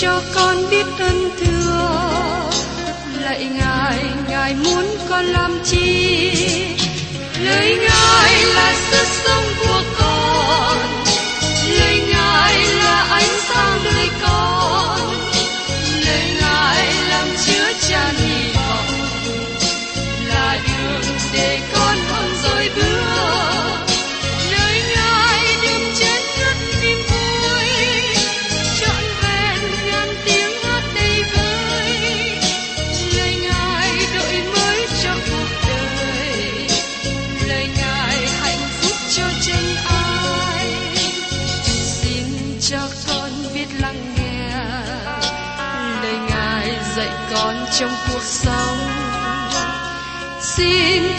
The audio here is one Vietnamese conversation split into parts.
cho con biết ơn thương.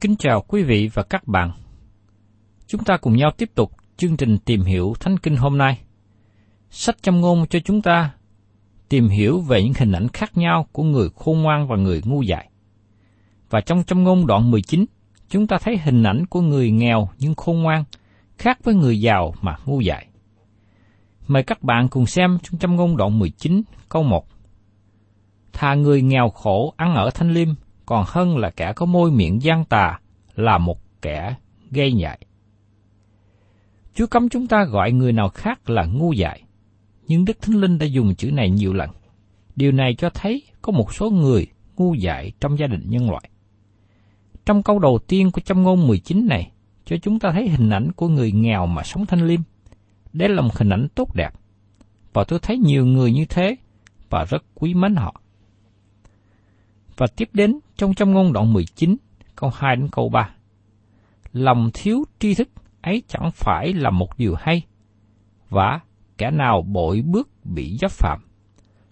Kính chào quý vị và các bạn. Chúng ta cùng nhau tiếp tục chương trình tìm hiểu Thánh Kinh hôm nay. Sách châm ngôn cho chúng ta tìm hiểu về những hình ảnh khác nhau của người khôn ngoan và người ngu dại. Và trong châm ngôn đoạn 19, chúng ta thấy hình ảnh của người nghèo nhưng khôn ngoan, khác với người giàu mà ngu dại. Mời các bạn cùng xem trong châm ngôn đoạn 19 câu 1. Thà người nghèo khổ ăn ở thanh liêm, còn hơn là kẻ có môi miệng gian tà, là một kẻ gây nhại. Chúa cấm chúng ta gọi người nào khác là ngu dại, nhưng Đức Thánh Linh đã dùng chữ này nhiều lần. Điều này cho thấy có một số người ngu dại trong gia đình nhân loại. Trong câu đầu tiên của châm ngôn 19 này, cho chúng ta thấy hình ảnh của người nghèo mà sống thanh liêm. Đây là một hình ảnh tốt đẹp. Và tôi thấy nhiều người như thế và rất quý mến họ. Và tiếp đến trong châm ngôn đoạn 19, câu 2 đến câu 3. Lòng thiếu tri thức ấy chẳng phải là một điều hay, và kẻ nào bội bước bị giáp phạm.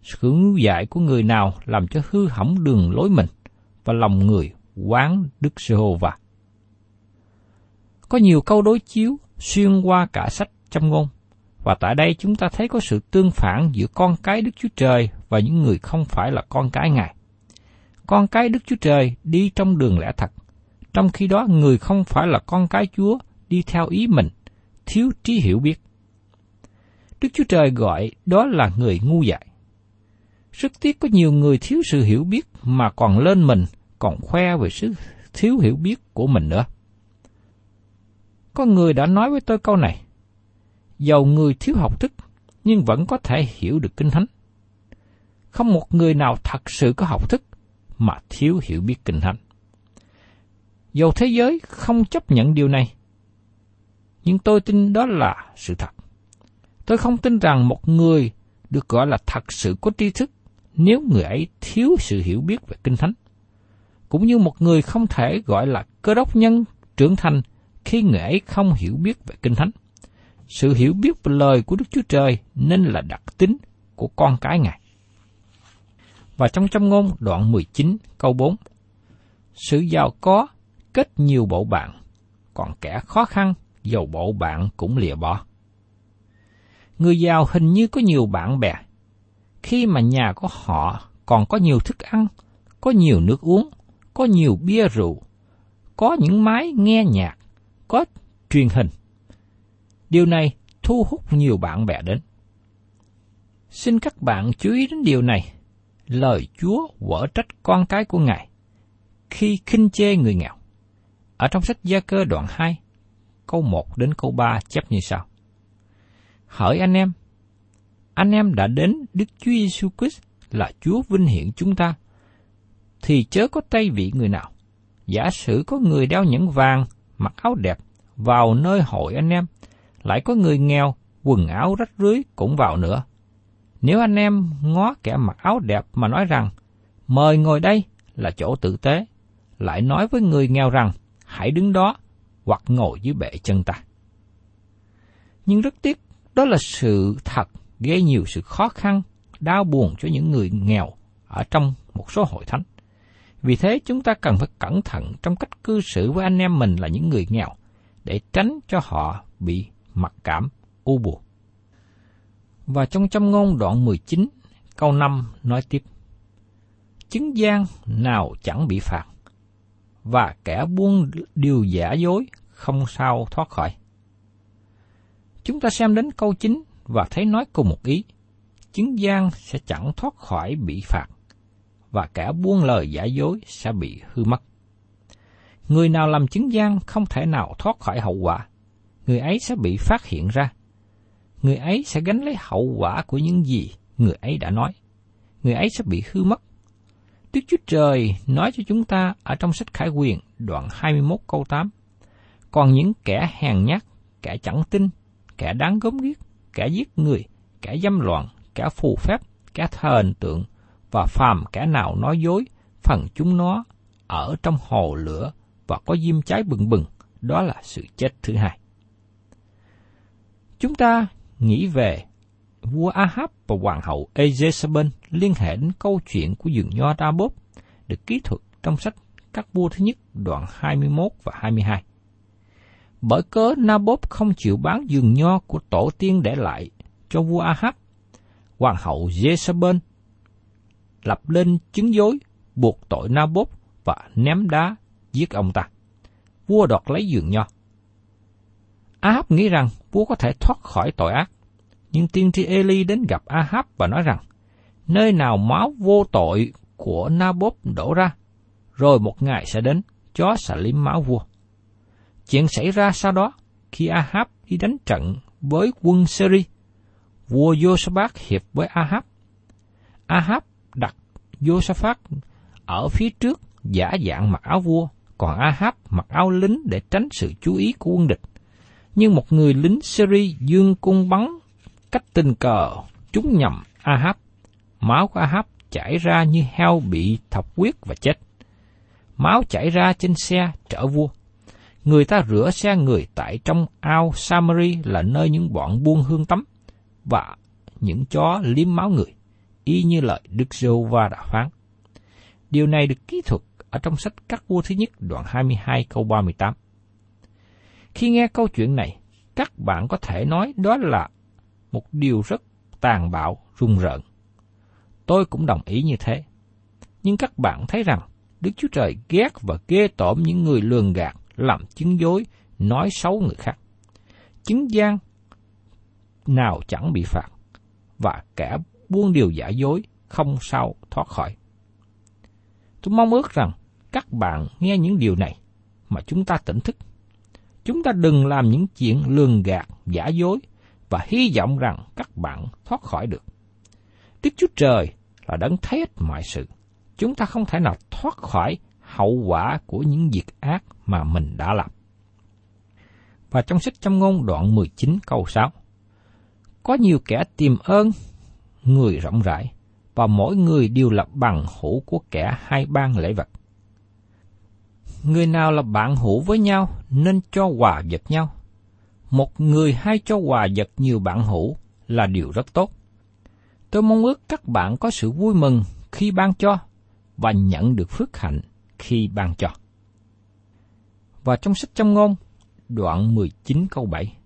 Sự ngu dại của người nào làm cho hư hỏng đường lối mình, và lòng người quán Đức Giê-hô-va. Có nhiều câu đối chiếu xuyên qua cả sách châm ngôn, và tại đây chúng ta thấy có sự tương phản giữa con cái Đức Chúa Trời và những người không phải là con cái Ngài con cái Đức Chúa Trời đi trong đường lẽ thật, trong khi đó người không phải là con cái Chúa đi theo ý mình, thiếu trí hiểu biết. Đức Chúa Trời gọi đó là người ngu dại. Rất tiếc có nhiều người thiếu sự hiểu biết mà còn lên mình, còn khoe về sự thiếu hiểu biết của mình nữa. Có người đã nói với tôi câu này, dầu người thiếu học thức, nhưng vẫn có thể hiểu được kinh thánh. Không một người nào thật sự có học thức mà thiếu hiểu biết kinh thánh. Dầu thế giới không chấp nhận điều này, nhưng tôi tin đó là sự thật. Tôi không tin rằng một người được gọi là thật sự có tri thức nếu người ấy thiếu sự hiểu biết về kinh thánh. Cũng như một người không thể gọi là cơ đốc nhân trưởng thành khi người ấy không hiểu biết về kinh thánh. Sự hiểu biết về lời của Đức Chúa Trời nên là đặc tính của con cái Ngài. Và trong trong ngôn đoạn 19 câu 4 Sự giàu có kết nhiều bộ bạn, còn kẻ khó khăn dầu bộ bạn cũng lìa bỏ. Người giàu hình như có nhiều bạn bè. Khi mà nhà của họ còn có nhiều thức ăn, có nhiều nước uống, có nhiều bia rượu, có những máy nghe nhạc, có truyền hình. Điều này thu hút nhiều bạn bè đến. Xin các bạn chú ý đến điều này. Lời Chúa quở trách con cái của Ngài khi khinh chê người nghèo. Ở trong sách Gia Cơ đoạn 2, câu 1 đến câu 3 chép như sau. Hỡi anh em, anh em đã đến Đức Chúa Giêsu Christ là Chúa vinh hiển chúng ta, thì chớ có tay vị người nào. Giả sử có người đeo nhẫn vàng, mặc áo đẹp, vào nơi hội anh em, lại có người nghèo, quần áo rách rưới cũng vào nữa. Nếu anh em ngó kẻ mặc áo đẹp mà nói rằng, mời ngồi đây là chỗ tử tế, lại nói với người nghèo rằng, hãy đứng đó hoặc ngồi dưới bệ chân ta. Nhưng rất tiếc, đó là sự thật gây nhiều sự khó khăn, đau buồn cho những người nghèo ở trong một số hội thánh. Vì thế chúng ta cần phải cẩn thận trong cách cư xử với anh em mình là những người nghèo, để tránh cho họ bị mặc cảm, u buồn. Và trong châm ngôn đoạn 19, câu 5 nói tiếp. Chứng gian nào chẳng bị phạt, và kẻ buông điều giả dối không sao thoát khỏi. Chúng ta xem đến câu 9 và thấy nói cùng một ý. Chứng gian sẽ chẳng thoát khỏi bị phạt, và kẻ buông lời giả dối sẽ bị hư mất. Người nào làm chứng gian không thể nào thoát khỏi hậu quả, người ấy sẽ bị phát hiện ra. Người ấy sẽ gánh lấy hậu quả của những gì người ấy đã nói. Người ấy sẽ bị hư mất. Đức Chúa Trời nói cho chúng ta ở trong sách Khải Quyền đoạn 21 câu 8. Còn những kẻ hèn nhát, kẻ chẳng tin, kẻ đáng gớm ghiếc, kẻ giết người, kẻ dâm loạn, kẻ phù phép, kẻ thờ hình tượng, và phàm kẻ nào nói dối, phần chúng nó ở trong hồ lửa và có diêm cháy bừng bừng, đó là sự chết thứ hai. Chúng ta nghĩ về vua Ahab và hoàng hậu Ezebel liên hệ đến câu chuyện của vườn nho Đa Bốp được ký thuật trong sách các vua thứ nhất đoạn 21 và 22. Bởi cớ Naboth không chịu bán vườn nho của tổ tiên để lại cho vua Ahab, hoàng hậu Jezebel lập lên chứng dối buộc tội Naboth và ném đá giết ông ta. Vua đoạt lấy vườn nho. Ahab nghĩ rằng vua có thể thoát khỏi tội ác, nhưng tiên tri Eli đến gặp Ahab và nói rằng, nơi nào máu vô tội của Naboth đổ ra, rồi một ngày sẽ đến, chó sẽ liếm máu vua. Chuyện xảy ra sau đó, khi Ahab đi đánh trận với quân Syria, vua Josaphat hiệp với Ahab. Ahab đặt Josaphat ở phía trước giả dạng mặc áo vua, còn Ahab mặc áo lính để tránh sự chú ý của quân địch. Nhưng một người lính Syri dương cung bắn cách tình cờ trúng nhầm Ahab. Máu của Ahab chảy ra như heo bị thọc huyết và chết. Máu chảy ra trên xe chở vua. Người ta rửa xe người tại trong ao Samari là nơi những bọn buôn hương tắm và những chó liếm máu người, y như lời Đức giê va đã phán. Điều này được ký thuật ở trong sách Các vua thứ nhất đoạn 22 câu 38. Khi nghe câu chuyện này, các bạn có thể nói đó là một điều rất tàn bạo, rùng rợn. Tôi cũng đồng ý như thế. Nhưng các bạn thấy rằng Đức Chúa Trời ghét và ghê tởm những người lường gạt, làm chứng dối, nói xấu người khác. Chứng gian nào chẳng bị phạt, và kẻ buông điều giả dối không sao thoát khỏi. Tôi mong ước rằng các bạn nghe những điều này mà chúng ta tỉnh thức. Chúng ta đừng làm những chuyện lường gạt, giả dối và hy vọng rằng các bạn thoát khỏi được. Đức Chúa Trời là đấng thấy hết mọi sự. Chúng ta không thể nào thoát khỏi hậu quả của những việc ác mà mình đã làm. Và trong sách châm ngôn đoạn 19 câu 6, có nhiều kẻ tìm ơn người rộng rãi, và mỗi người đều là bằng hữu của kẻ hai ban lễ vật. Người nào là bạn hữu với nhau nên cho quà vật nhau. Một người hay cho quà vật nhiều bạn hữu là điều rất tốt. Tôi mong ước các bạn có sự vui mừng khi ban cho và nhận được phước hạnh khi ban cho. Và trong sách trong ngôn, đoạn 19 câu 7.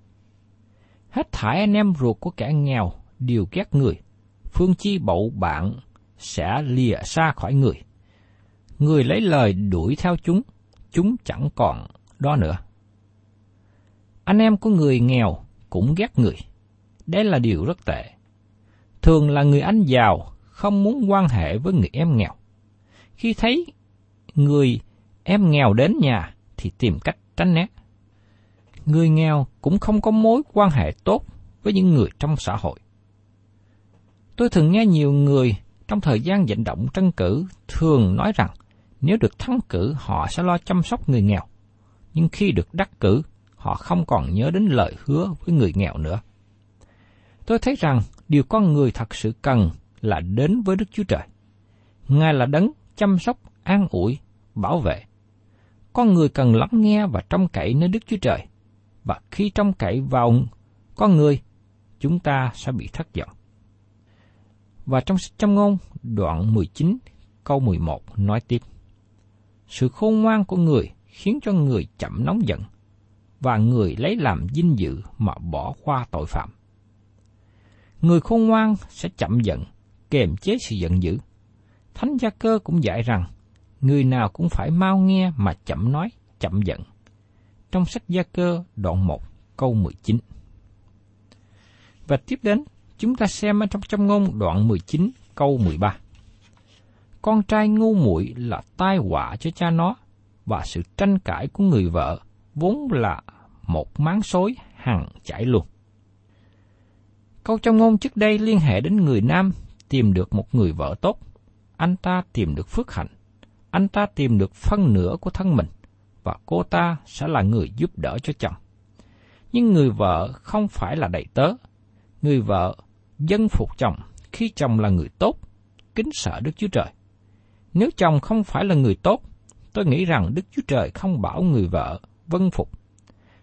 Hết thải anh em ruột của kẻ nghèo đều ghét người, phương chi bậu bạn sẽ lìa xa khỏi người. Người lấy lời đuổi theo chúng, chúng chẳng còn đó nữa. Anh em của người nghèo cũng ghét người. Đây là điều rất tệ. Thường là người anh giàu không muốn quan hệ với người em nghèo. Khi thấy người em nghèo đến nhà thì tìm cách tránh né. Người nghèo cũng không có mối quan hệ tốt với những người trong xã hội. Tôi thường nghe nhiều người trong thời gian vận động tranh cử thường nói rằng nếu được thắng cử họ sẽ lo chăm sóc người nghèo. Nhưng khi được đắc cử, họ không còn nhớ đến lời hứa với người nghèo nữa. Tôi thấy rằng điều con người thật sự cần là đến với Đức Chúa Trời. Ngài là đấng chăm sóc, an ủi, bảo vệ. Con người cần lắng nghe và trông cậy nơi Đức Chúa Trời. Và khi trông cậy vào con người, chúng ta sẽ bị thất vọng. Và trong sách châm ngôn đoạn 19 câu 11 nói tiếp. Sự khôn ngoan của người khiến cho người chậm nóng giận, và người lấy làm dinh dự mà bỏ qua tội phạm. Người khôn ngoan sẽ chậm giận, kềm chế sự giận dữ. Thánh gia cơ cũng dạy rằng, người nào cũng phải mau nghe mà chậm nói, chậm giận. Trong sách gia cơ đoạn 1 câu 19. Và tiếp đến, chúng ta xem ở trong trong ngôn đoạn 19 câu 13. Con trai ngu muội là tai họa cho cha nó, và sự tranh cãi của người vợ vốn là một máng xối hằng chảy luôn. Câu trong ngôn trước đây liên hệ đến người nam tìm được một người vợ tốt. Anh ta tìm được phước hạnh. Anh ta tìm được phân nửa của thân mình và cô ta sẽ là người giúp đỡ cho chồng. Nhưng người vợ không phải là đầy tớ. Người vợ dân phục chồng khi chồng là người tốt, kính sợ Đức Chúa Trời. Nếu chồng không phải là người tốt, tôi nghĩ rằng Đức Chúa Trời không bảo người vợ vân phục.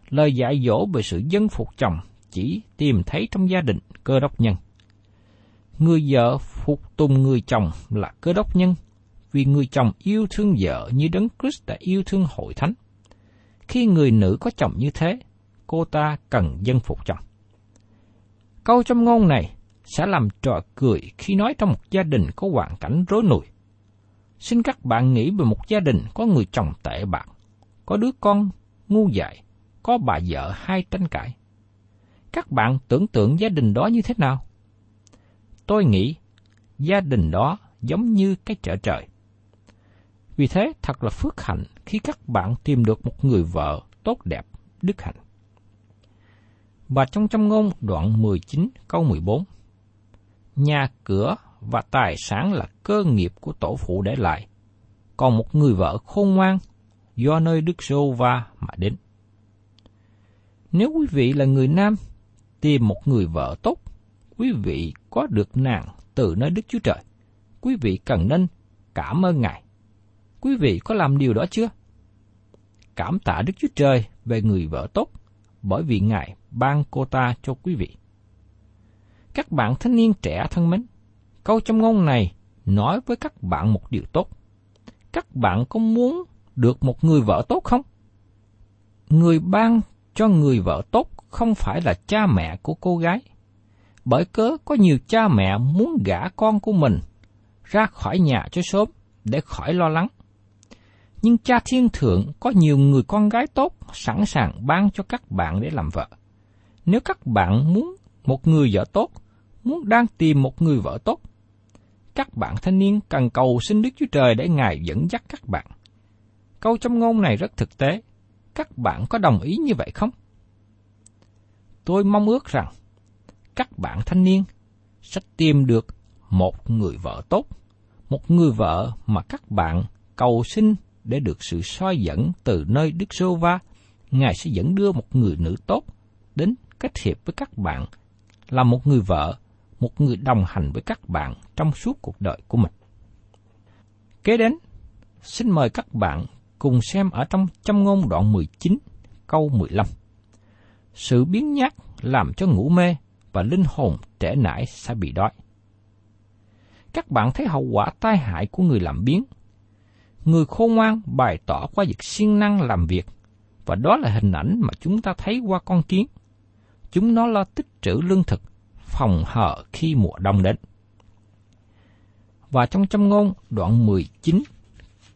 Lời dạy dỗ về sự dân phục chồng chỉ tìm thấy trong gia đình cơ đốc nhân. Người vợ phục tùng người chồng là cơ đốc nhân, vì người chồng yêu thương vợ như Đấng Christ đã yêu thương hội thánh. Khi người nữ có chồng như thế, cô ta cần dân phục chồng. Câu trong ngôn này sẽ làm trò cười khi nói trong một gia đình có hoàn cảnh rối nùi. Xin các bạn nghĩ về một gia đình có người chồng tệ bạc, có đứa con ngu dại, có bà vợ hai tranh cãi. Các bạn tưởng tượng gia đình đó như thế nào? Tôi nghĩ gia đình đó giống như cái chợ trời. Vì thế thật là phước hạnh khi các bạn tìm được một người vợ tốt đẹp, đức hạnh. Và trong trong ngôn đoạn 19 câu 14 Nhà cửa và tài sản là cơ nghiệp của tổ phụ để lại, còn một người vợ khôn ngoan do nơi Đức Sô Va mà đến. Nếu quý vị là người nam, tìm một người vợ tốt, quý vị có được nàng từ nơi Đức Chúa Trời. Quý vị cần nên cảm ơn Ngài. Quý vị có làm điều đó chưa? Cảm tạ Đức Chúa Trời về người vợ tốt, bởi vì Ngài ban cô ta cho quý vị. Các bạn thanh niên trẻ thân mến, câu trong ngôn này nói với các bạn một điều tốt. Các bạn có muốn được một người vợ tốt không? Người ban cho người vợ tốt không phải là cha mẹ của cô gái. Bởi cớ có nhiều cha mẹ muốn gả con của mình ra khỏi nhà cho sớm để khỏi lo lắng. Nhưng cha thiên thượng có nhiều người con gái tốt sẵn sàng ban cho các bạn để làm vợ. Nếu các bạn muốn một người vợ tốt, muốn đang tìm một người vợ tốt, các bạn thanh niên cần cầu xin Đức Chúa Trời để Ngài dẫn dắt các bạn. Câu trong ngôn này rất thực tế. Các bạn có đồng ý như vậy không? Tôi mong ước rằng các bạn thanh niên sẽ tìm được một người vợ tốt, một người vợ mà các bạn cầu xin để được sự soi dẫn từ nơi Đức Sô Va, Ngài sẽ dẫn đưa một người nữ tốt đến kết hiệp với các bạn là một người vợ, một người đồng hành với các bạn trong suốt cuộc đời của mình. Kế đến, xin mời các bạn cùng xem ở trong châm ngôn đoạn 19, câu 15. Sự biến nhát làm cho ngủ mê và linh hồn trễ nải sẽ bị đói. Các bạn thấy hậu quả tai hại của người làm biến. Người khôn ngoan bày tỏ qua việc siêng năng làm việc, và đó là hình ảnh mà chúng ta thấy qua con kiến. Chúng nó lo tích trữ lương thực, phòng hở khi mùa đông đến. Và trong châm ngôn đoạn 19,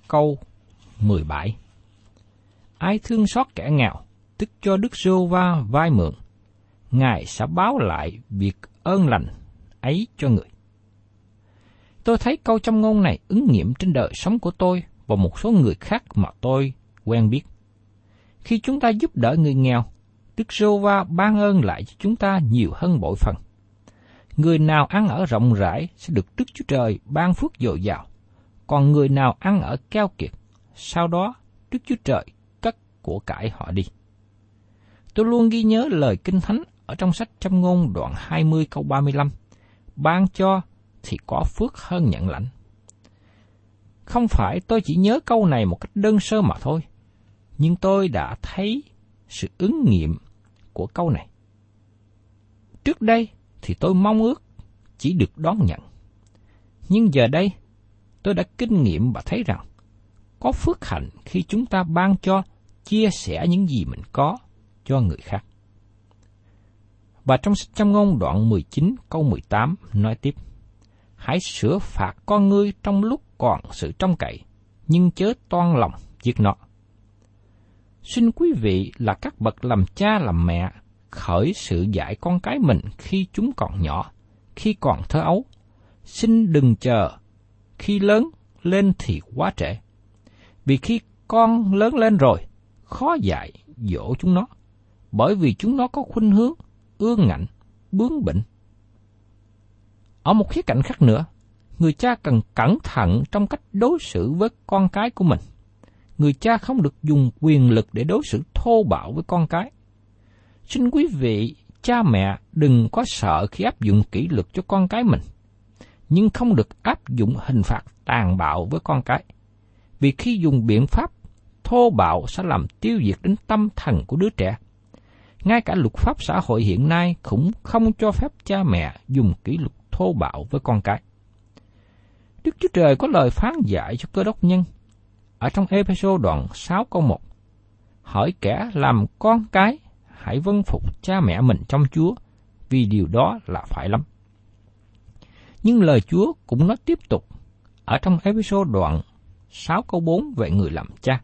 câu 17. Ai thương xót kẻ nghèo, tức cho Đức Sô Va vai mượn, Ngài sẽ báo lại việc ơn lành ấy cho người. Tôi thấy câu châm ngôn này ứng nghiệm trên đời sống của tôi và một số người khác mà tôi quen biết. Khi chúng ta giúp đỡ người nghèo, Đức Sô Va ban ơn lại cho chúng ta nhiều hơn bội phần. Người nào ăn ở rộng rãi sẽ được Đức Chúa Trời ban phước dồi dào, còn người nào ăn ở keo kiệt, sau đó Đức Chúa Trời cất của cải họ đi. Tôi luôn ghi nhớ lời Kinh Thánh ở trong sách Trăm ngôn đoạn 20 câu 35. Ban cho thì có phước hơn nhận lãnh. Không phải tôi chỉ nhớ câu này một cách đơn sơ mà thôi, nhưng tôi đã thấy sự ứng nghiệm của câu này. Trước đây thì tôi mong ước chỉ được đón nhận. Nhưng giờ đây, tôi đã kinh nghiệm và thấy rằng có phước hạnh khi chúng ta ban cho chia sẻ những gì mình có cho người khác. Và trong sách châm ngôn đoạn 19 câu 18 nói tiếp, Hãy sửa phạt con ngươi trong lúc còn sự trong cậy, nhưng chớ toan lòng giết nó. Xin quý vị là các bậc làm cha làm mẹ, khởi sự dạy con cái mình khi chúng còn nhỏ, khi còn thơ ấu. Xin đừng chờ, khi lớn lên thì quá trễ. Vì khi con lớn lên rồi, khó dạy dỗ chúng nó, bởi vì chúng nó có khuynh hướng, ương ngạnh, bướng bỉnh. Ở một khía cạnh khác nữa, người cha cần cẩn thận trong cách đối xử với con cái của mình. Người cha không được dùng quyền lực để đối xử thô bạo với con cái. Xin quý vị, cha mẹ đừng có sợ khi áp dụng kỷ luật cho con cái mình, nhưng không được áp dụng hình phạt tàn bạo với con cái. Vì khi dùng biện pháp thô bạo sẽ làm tiêu diệt đến tâm thần của đứa trẻ. Ngay cả luật pháp xã hội hiện nay cũng không cho phép cha mẹ dùng kỷ luật thô bạo với con cái. Đức Chúa Trời có lời phán dạy cho cơ đốc nhân ở trong Ephesos đoạn 6 câu 1. Hỏi kẻ làm con cái, hãy vâng phục cha mẹ mình trong Chúa, vì điều đó là phải lắm. Nhưng lời Chúa cũng nói tiếp tục ở trong episode đoạn 6 câu 4 về người làm cha.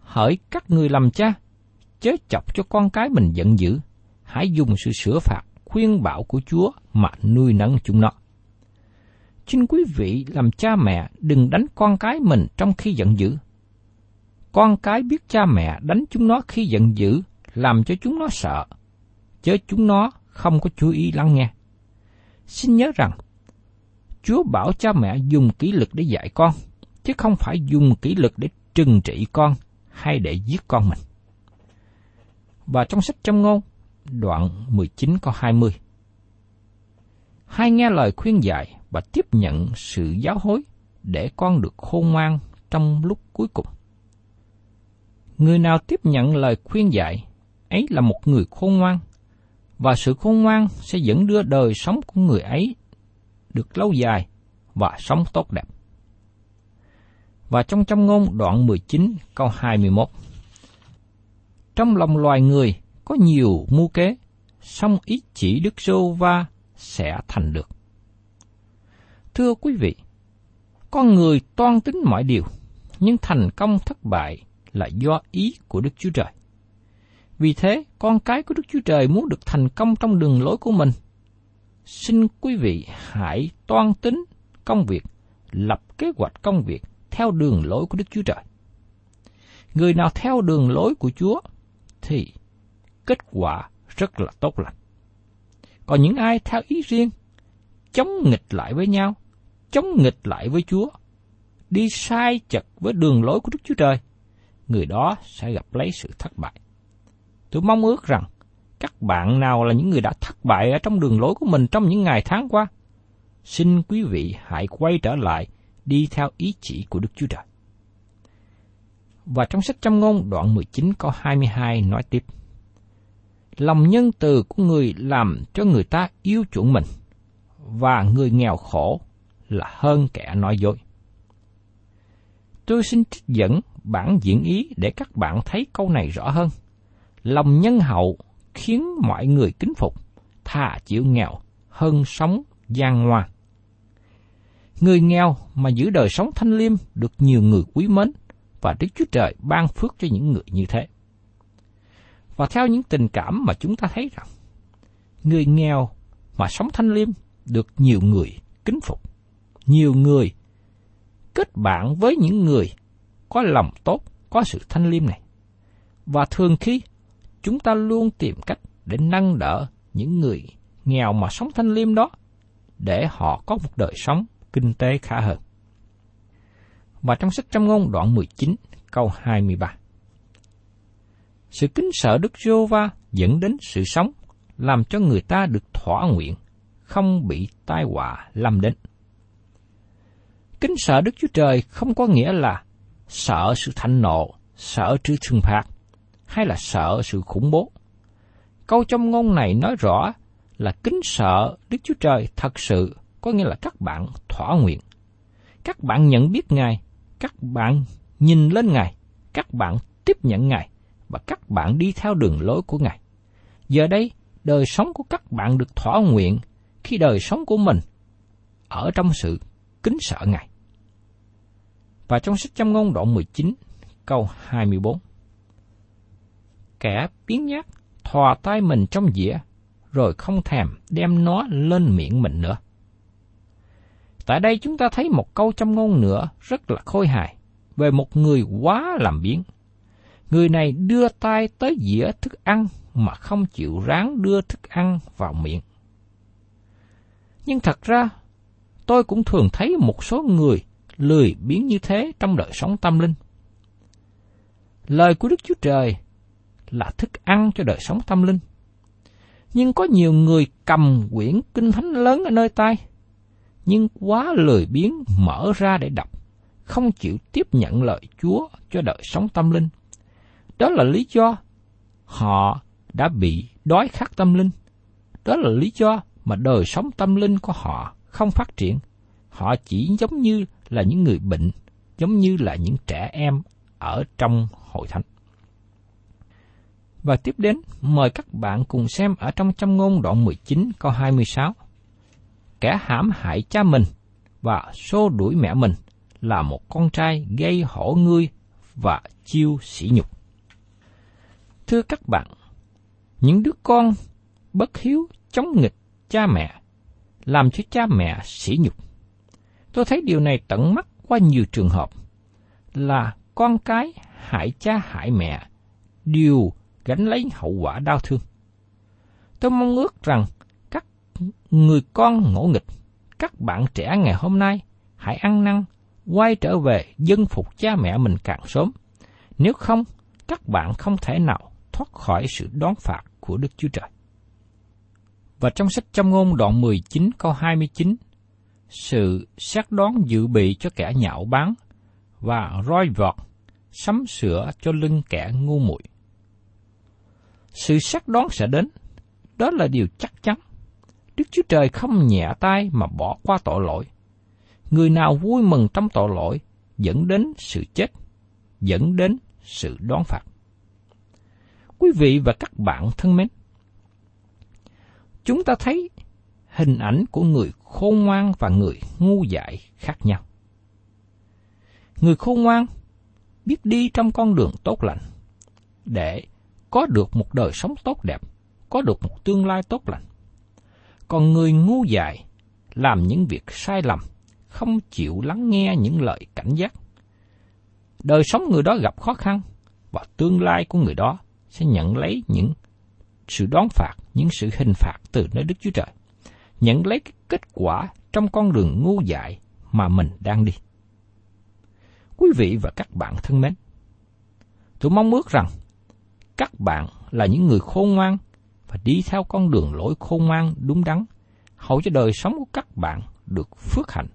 Hỡi các người làm cha, chớ chọc cho con cái mình giận dữ, hãy dùng sự sửa phạt khuyên bảo của Chúa mà nuôi nấng chúng nó. Xin quý vị làm cha mẹ đừng đánh con cái mình trong khi giận dữ. Con cái biết cha mẹ đánh chúng nó khi giận dữ, làm cho chúng nó sợ, chớ chúng nó không có chú ý lắng nghe. Xin nhớ rằng, Chúa bảo cha mẹ dùng kỷ lực để dạy con, chứ không phải dùng kỷ lực để trừng trị con hay để giết con mình. Và trong sách châm ngôn, đoạn 19 câu 20. Hai nghe lời khuyên dạy và tiếp nhận sự giáo hối để con được khôn ngoan trong lúc cuối cùng. Người nào tiếp nhận lời khuyên dạy ấy là một người khôn ngoan, và sự khôn ngoan sẽ dẫn đưa đời sống của người ấy được lâu dài và sống tốt đẹp. Và trong trong ngôn đoạn 19 câu 21 Trong lòng loài người có nhiều mưu kế, song ý chỉ Đức Sô Va sẽ thành được. Thưa quý vị, con người toan tính mọi điều, nhưng thành công thất bại là do ý của Đức Chúa Trời. Vì thế, con cái của Đức Chúa Trời muốn được thành công trong đường lối của mình. Xin quý vị hãy toan tính công việc, lập kế hoạch công việc theo đường lối của Đức Chúa Trời. Người nào theo đường lối của Chúa thì kết quả rất là tốt lành. Còn những ai theo ý riêng, chống nghịch lại với nhau, chống nghịch lại với Chúa, đi sai chật với đường lối của Đức Chúa Trời, người đó sẽ gặp lấy sự thất bại. Tôi mong ước rằng các bạn nào là những người đã thất bại ở trong đường lối của mình trong những ngày tháng qua, xin quý vị hãy quay trở lại đi theo ý chỉ của Đức Chúa Trời. Và trong sách Châm ngôn đoạn 19 câu 22 nói tiếp lòng nhân từ của người làm cho người ta yêu chuộng mình, và người nghèo khổ là hơn kẻ nói dối. Tôi xin trích dẫn bản diễn ý để các bạn thấy câu này rõ hơn. Lòng nhân hậu khiến mọi người kính phục, thà chịu nghèo hơn sống gian ngoan. Người nghèo mà giữ đời sống thanh liêm được nhiều người quý mến và Đức Chúa Trời ban phước cho những người như thế. Và theo những tình cảm mà chúng ta thấy rằng, người nghèo mà sống thanh liêm được nhiều người kính phục. Nhiều người kết bạn với những người có lòng tốt, có sự thanh liêm này. Và thường khi chúng ta luôn tìm cách để nâng đỡ những người nghèo mà sống thanh liêm đó để họ có một đời sống kinh tế khá hơn. Và trong sách trăm ngôn đoạn 19 câu 23 Sự kính sợ Đức giô va dẫn đến sự sống, làm cho người ta được thỏa nguyện, không bị tai họa lâm đến. Kính sợ Đức Chúa Trời không có nghĩa là sợ sự thạnh nộ, sợ sự trừng phạt, hay là sợ sự khủng bố. Câu trong ngôn này nói rõ là kính sợ Đức Chúa Trời thật sự có nghĩa là các bạn thỏa nguyện. Các bạn nhận biết Ngài, các bạn nhìn lên Ngài, các bạn tiếp nhận Ngài và các bạn đi theo đường lối của Ngài. Giờ đây, đời sống của các bạn được thỏa nguyện khi đời sống của mình ở trong sự kính sợ Ngài. Và trong sách châm ngôn đoạn 19, câu 24. Kẻ biến nhát thò tay mình trong dĩa, rồi không thèm đem nó lên miệng mình nữa. Tại đây chúng ta thấy một câu trong ngôn nữa rất là khôi hài về một người quá làm biến. Người này đưa tay tới dĩa thức ăn mà không chịu ráng đưa thức ăn vào miệng. Nhưng thật ra, tôi cũng thường thấy một số người lười biến như thế trong đời sống tâm linh. Lời của Đức Chúa Trời là thức ăn cho đời sống tâm linh. Nhưng có nhiều người cầm quyển kinh thánh lớn ở nơi tay, nhưng quá lười biếng mở ra để đọc, không chịu tiếp nhận lời Chúa cho đời sống tâm linh. Đó là lý do họ đã bị đói khát tâm linh. Đó là lý do mà đời sống tâm linh của họ không phát triển. Họ chỉ giống như là những người bệnh, giống như là những trẻ em ở trong hội thánh. Và tiếp đến, mời các bạn cùng xem ở trong châm ngôn đoạn 19 câu 26. Kẻ hãm hại cha mình và xô đuổi mẹ mình là một con trai gây hổ ngươi và chiêu sỉ nhục. Thưa các bạn, những đứa con bất hiếu chống nghịch cha mẹ, làm cho cha mẹ sỉ nhục. Tôi thấy điều này tận mắt qua nhiều trường hợp là con cái hại cha hại mẹ đều gánh lấy hậu quả đau thương. Tôi mong ước rằng các người con ngỗ nghịch, các bạn trẻ ngày hôm nay hãy ăn năn, quay trở về dân phục cha mẹ mình càng sớm. Nếu không, các bạn không thể nào thoát khỏi sự đón phạt của Đức Chúa Trời. Và trong sách trong ngôn đoạn 19 câu 29, sự xét đoán dự bị cho kẻ nhạo báng và roi vọt, sắm sửa cho lưng kẻ ngu muội sự xác đoán sẽ đến. Đó là điều chắc chắn. Đức Chúa Trời không nhẹ tay mà bỏ qua tội lỗi. Người nào vui mừng trong tội lỗi dẫn đến sự chết, dẫn đến sự đoán phạt. Quý vị và các bạn thân mến, chúng ta thấy hình ảnh của người khôn ngoan và người ngu dại khác nhau. Người khôn ngoan biết đi trong con đường tốt lành để có được một đời sống tốt đẹp, có được một tương lai tốt lành. Còn người ngu dại làm những việc sai lầm, không chịu lắng nghe những lời cảnh giác. Đời sống người đó gặp khó khăn và tương lai của người đó sẽ nhận lấy những sự đón phạt, những sự hình phạt từ nơi Đức Chúa Trời. Nhận lấy cái kết quả trong con đường ngu dại mà mình đang đi. Quý vị và các bạn thân mến, tôi mong ước rằng các bạn là những người khôn ngoan và đi theo con đường lối khôn ngoan đúng đắn, hầu cho đời sống của các bạn được phước hạnh.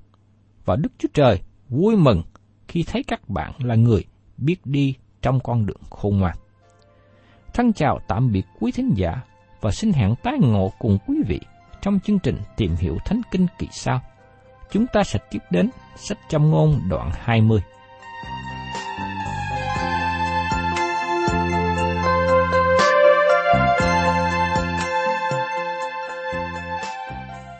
Và Đức Chúa Trời vui mừng khi thấy các bạn là người biết đi trong con đường khôn ngoan. Thân chào tạm biệt quý thính giả và xin hẹn tái ngộ cùng quý vị trong chương trình tìm hiểu Thánh Kinh kỳ sau. Chúng ta sẽ tiếp đến sách châm ngôn đoạn 20.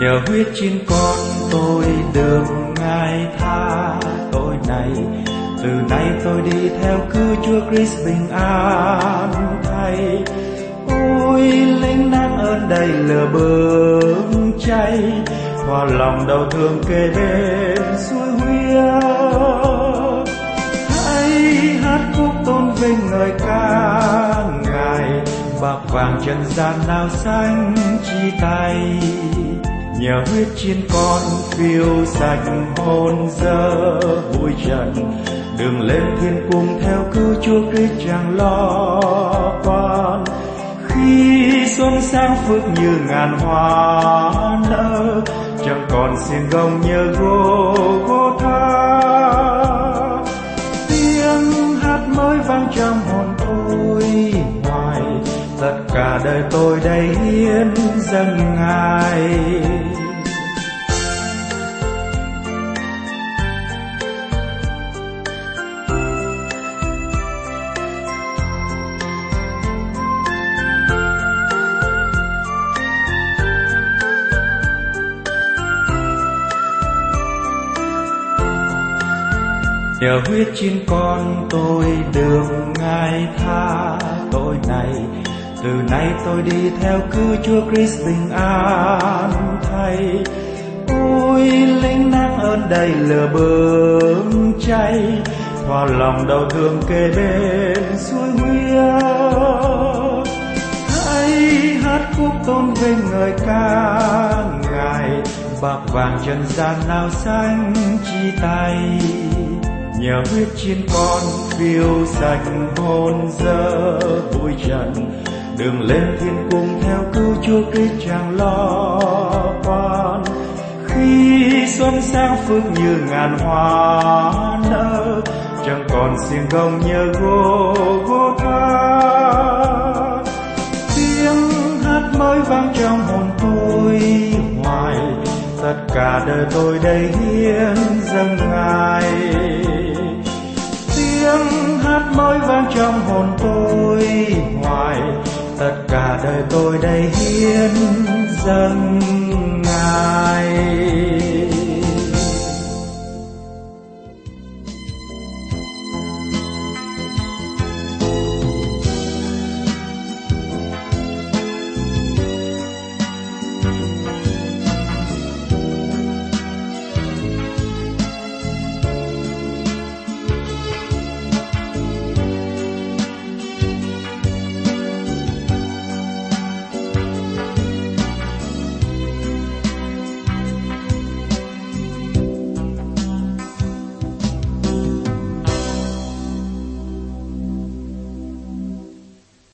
Nhờ huyết trên con tôi được ngài tha. Tội này, từ nay tôi đi theo cứu chúa Christ bình an thay ôi linh năng ơn đầy lửa bừng cháy. Hòa lòng đau thương kề bên suối huyết. Hãy hát khúc tôn vinh ngợi ca ngài. Bạc vàng trần gian nào xanh chi tay nhờ huyết chiến con phiêu sạch, hồn dơ bụi trần. Đường lên thiên cung theo cứu chúa Christ chẳng lo quan. Khi xuân sang phước như ngàn hoa nở, chẳng còn xin gông nhớ gô gô tha. Tiếng hát mới vang trong hồn tôi hoài. Tất cả đời tôi đây hiến dâng ngài. Nhờ huyết chín con tôi được ngài tha. Tội này, từ nay tôi đi theo cứu chúa Christ bình an thay ôi, linh nắng ơn đầy lửa bừng cháy. Hòa lòng đau thương kề bên suối huyết. Hãy hát khúc tôn vinh người ca ngài. Bạc vàng trần gian nào xanh chi tay nhà huyết chiến con phiêu sạch hồn dơ vui trần. Đường lên thiên cung theo cứu chúa kích chẳng lo quan. Khi xuân sang phước như ngàn hoa nở, chẳng còn xiên gông nhờ gô gô ca. Tiếng hát mới vang trong hồn tôi hoài, tất cả đời tôi đây hiến dâng ngài tiếng hát môi vang trong hồn tôi. Hoài, tất cả đời tôi đầy hiến dâng.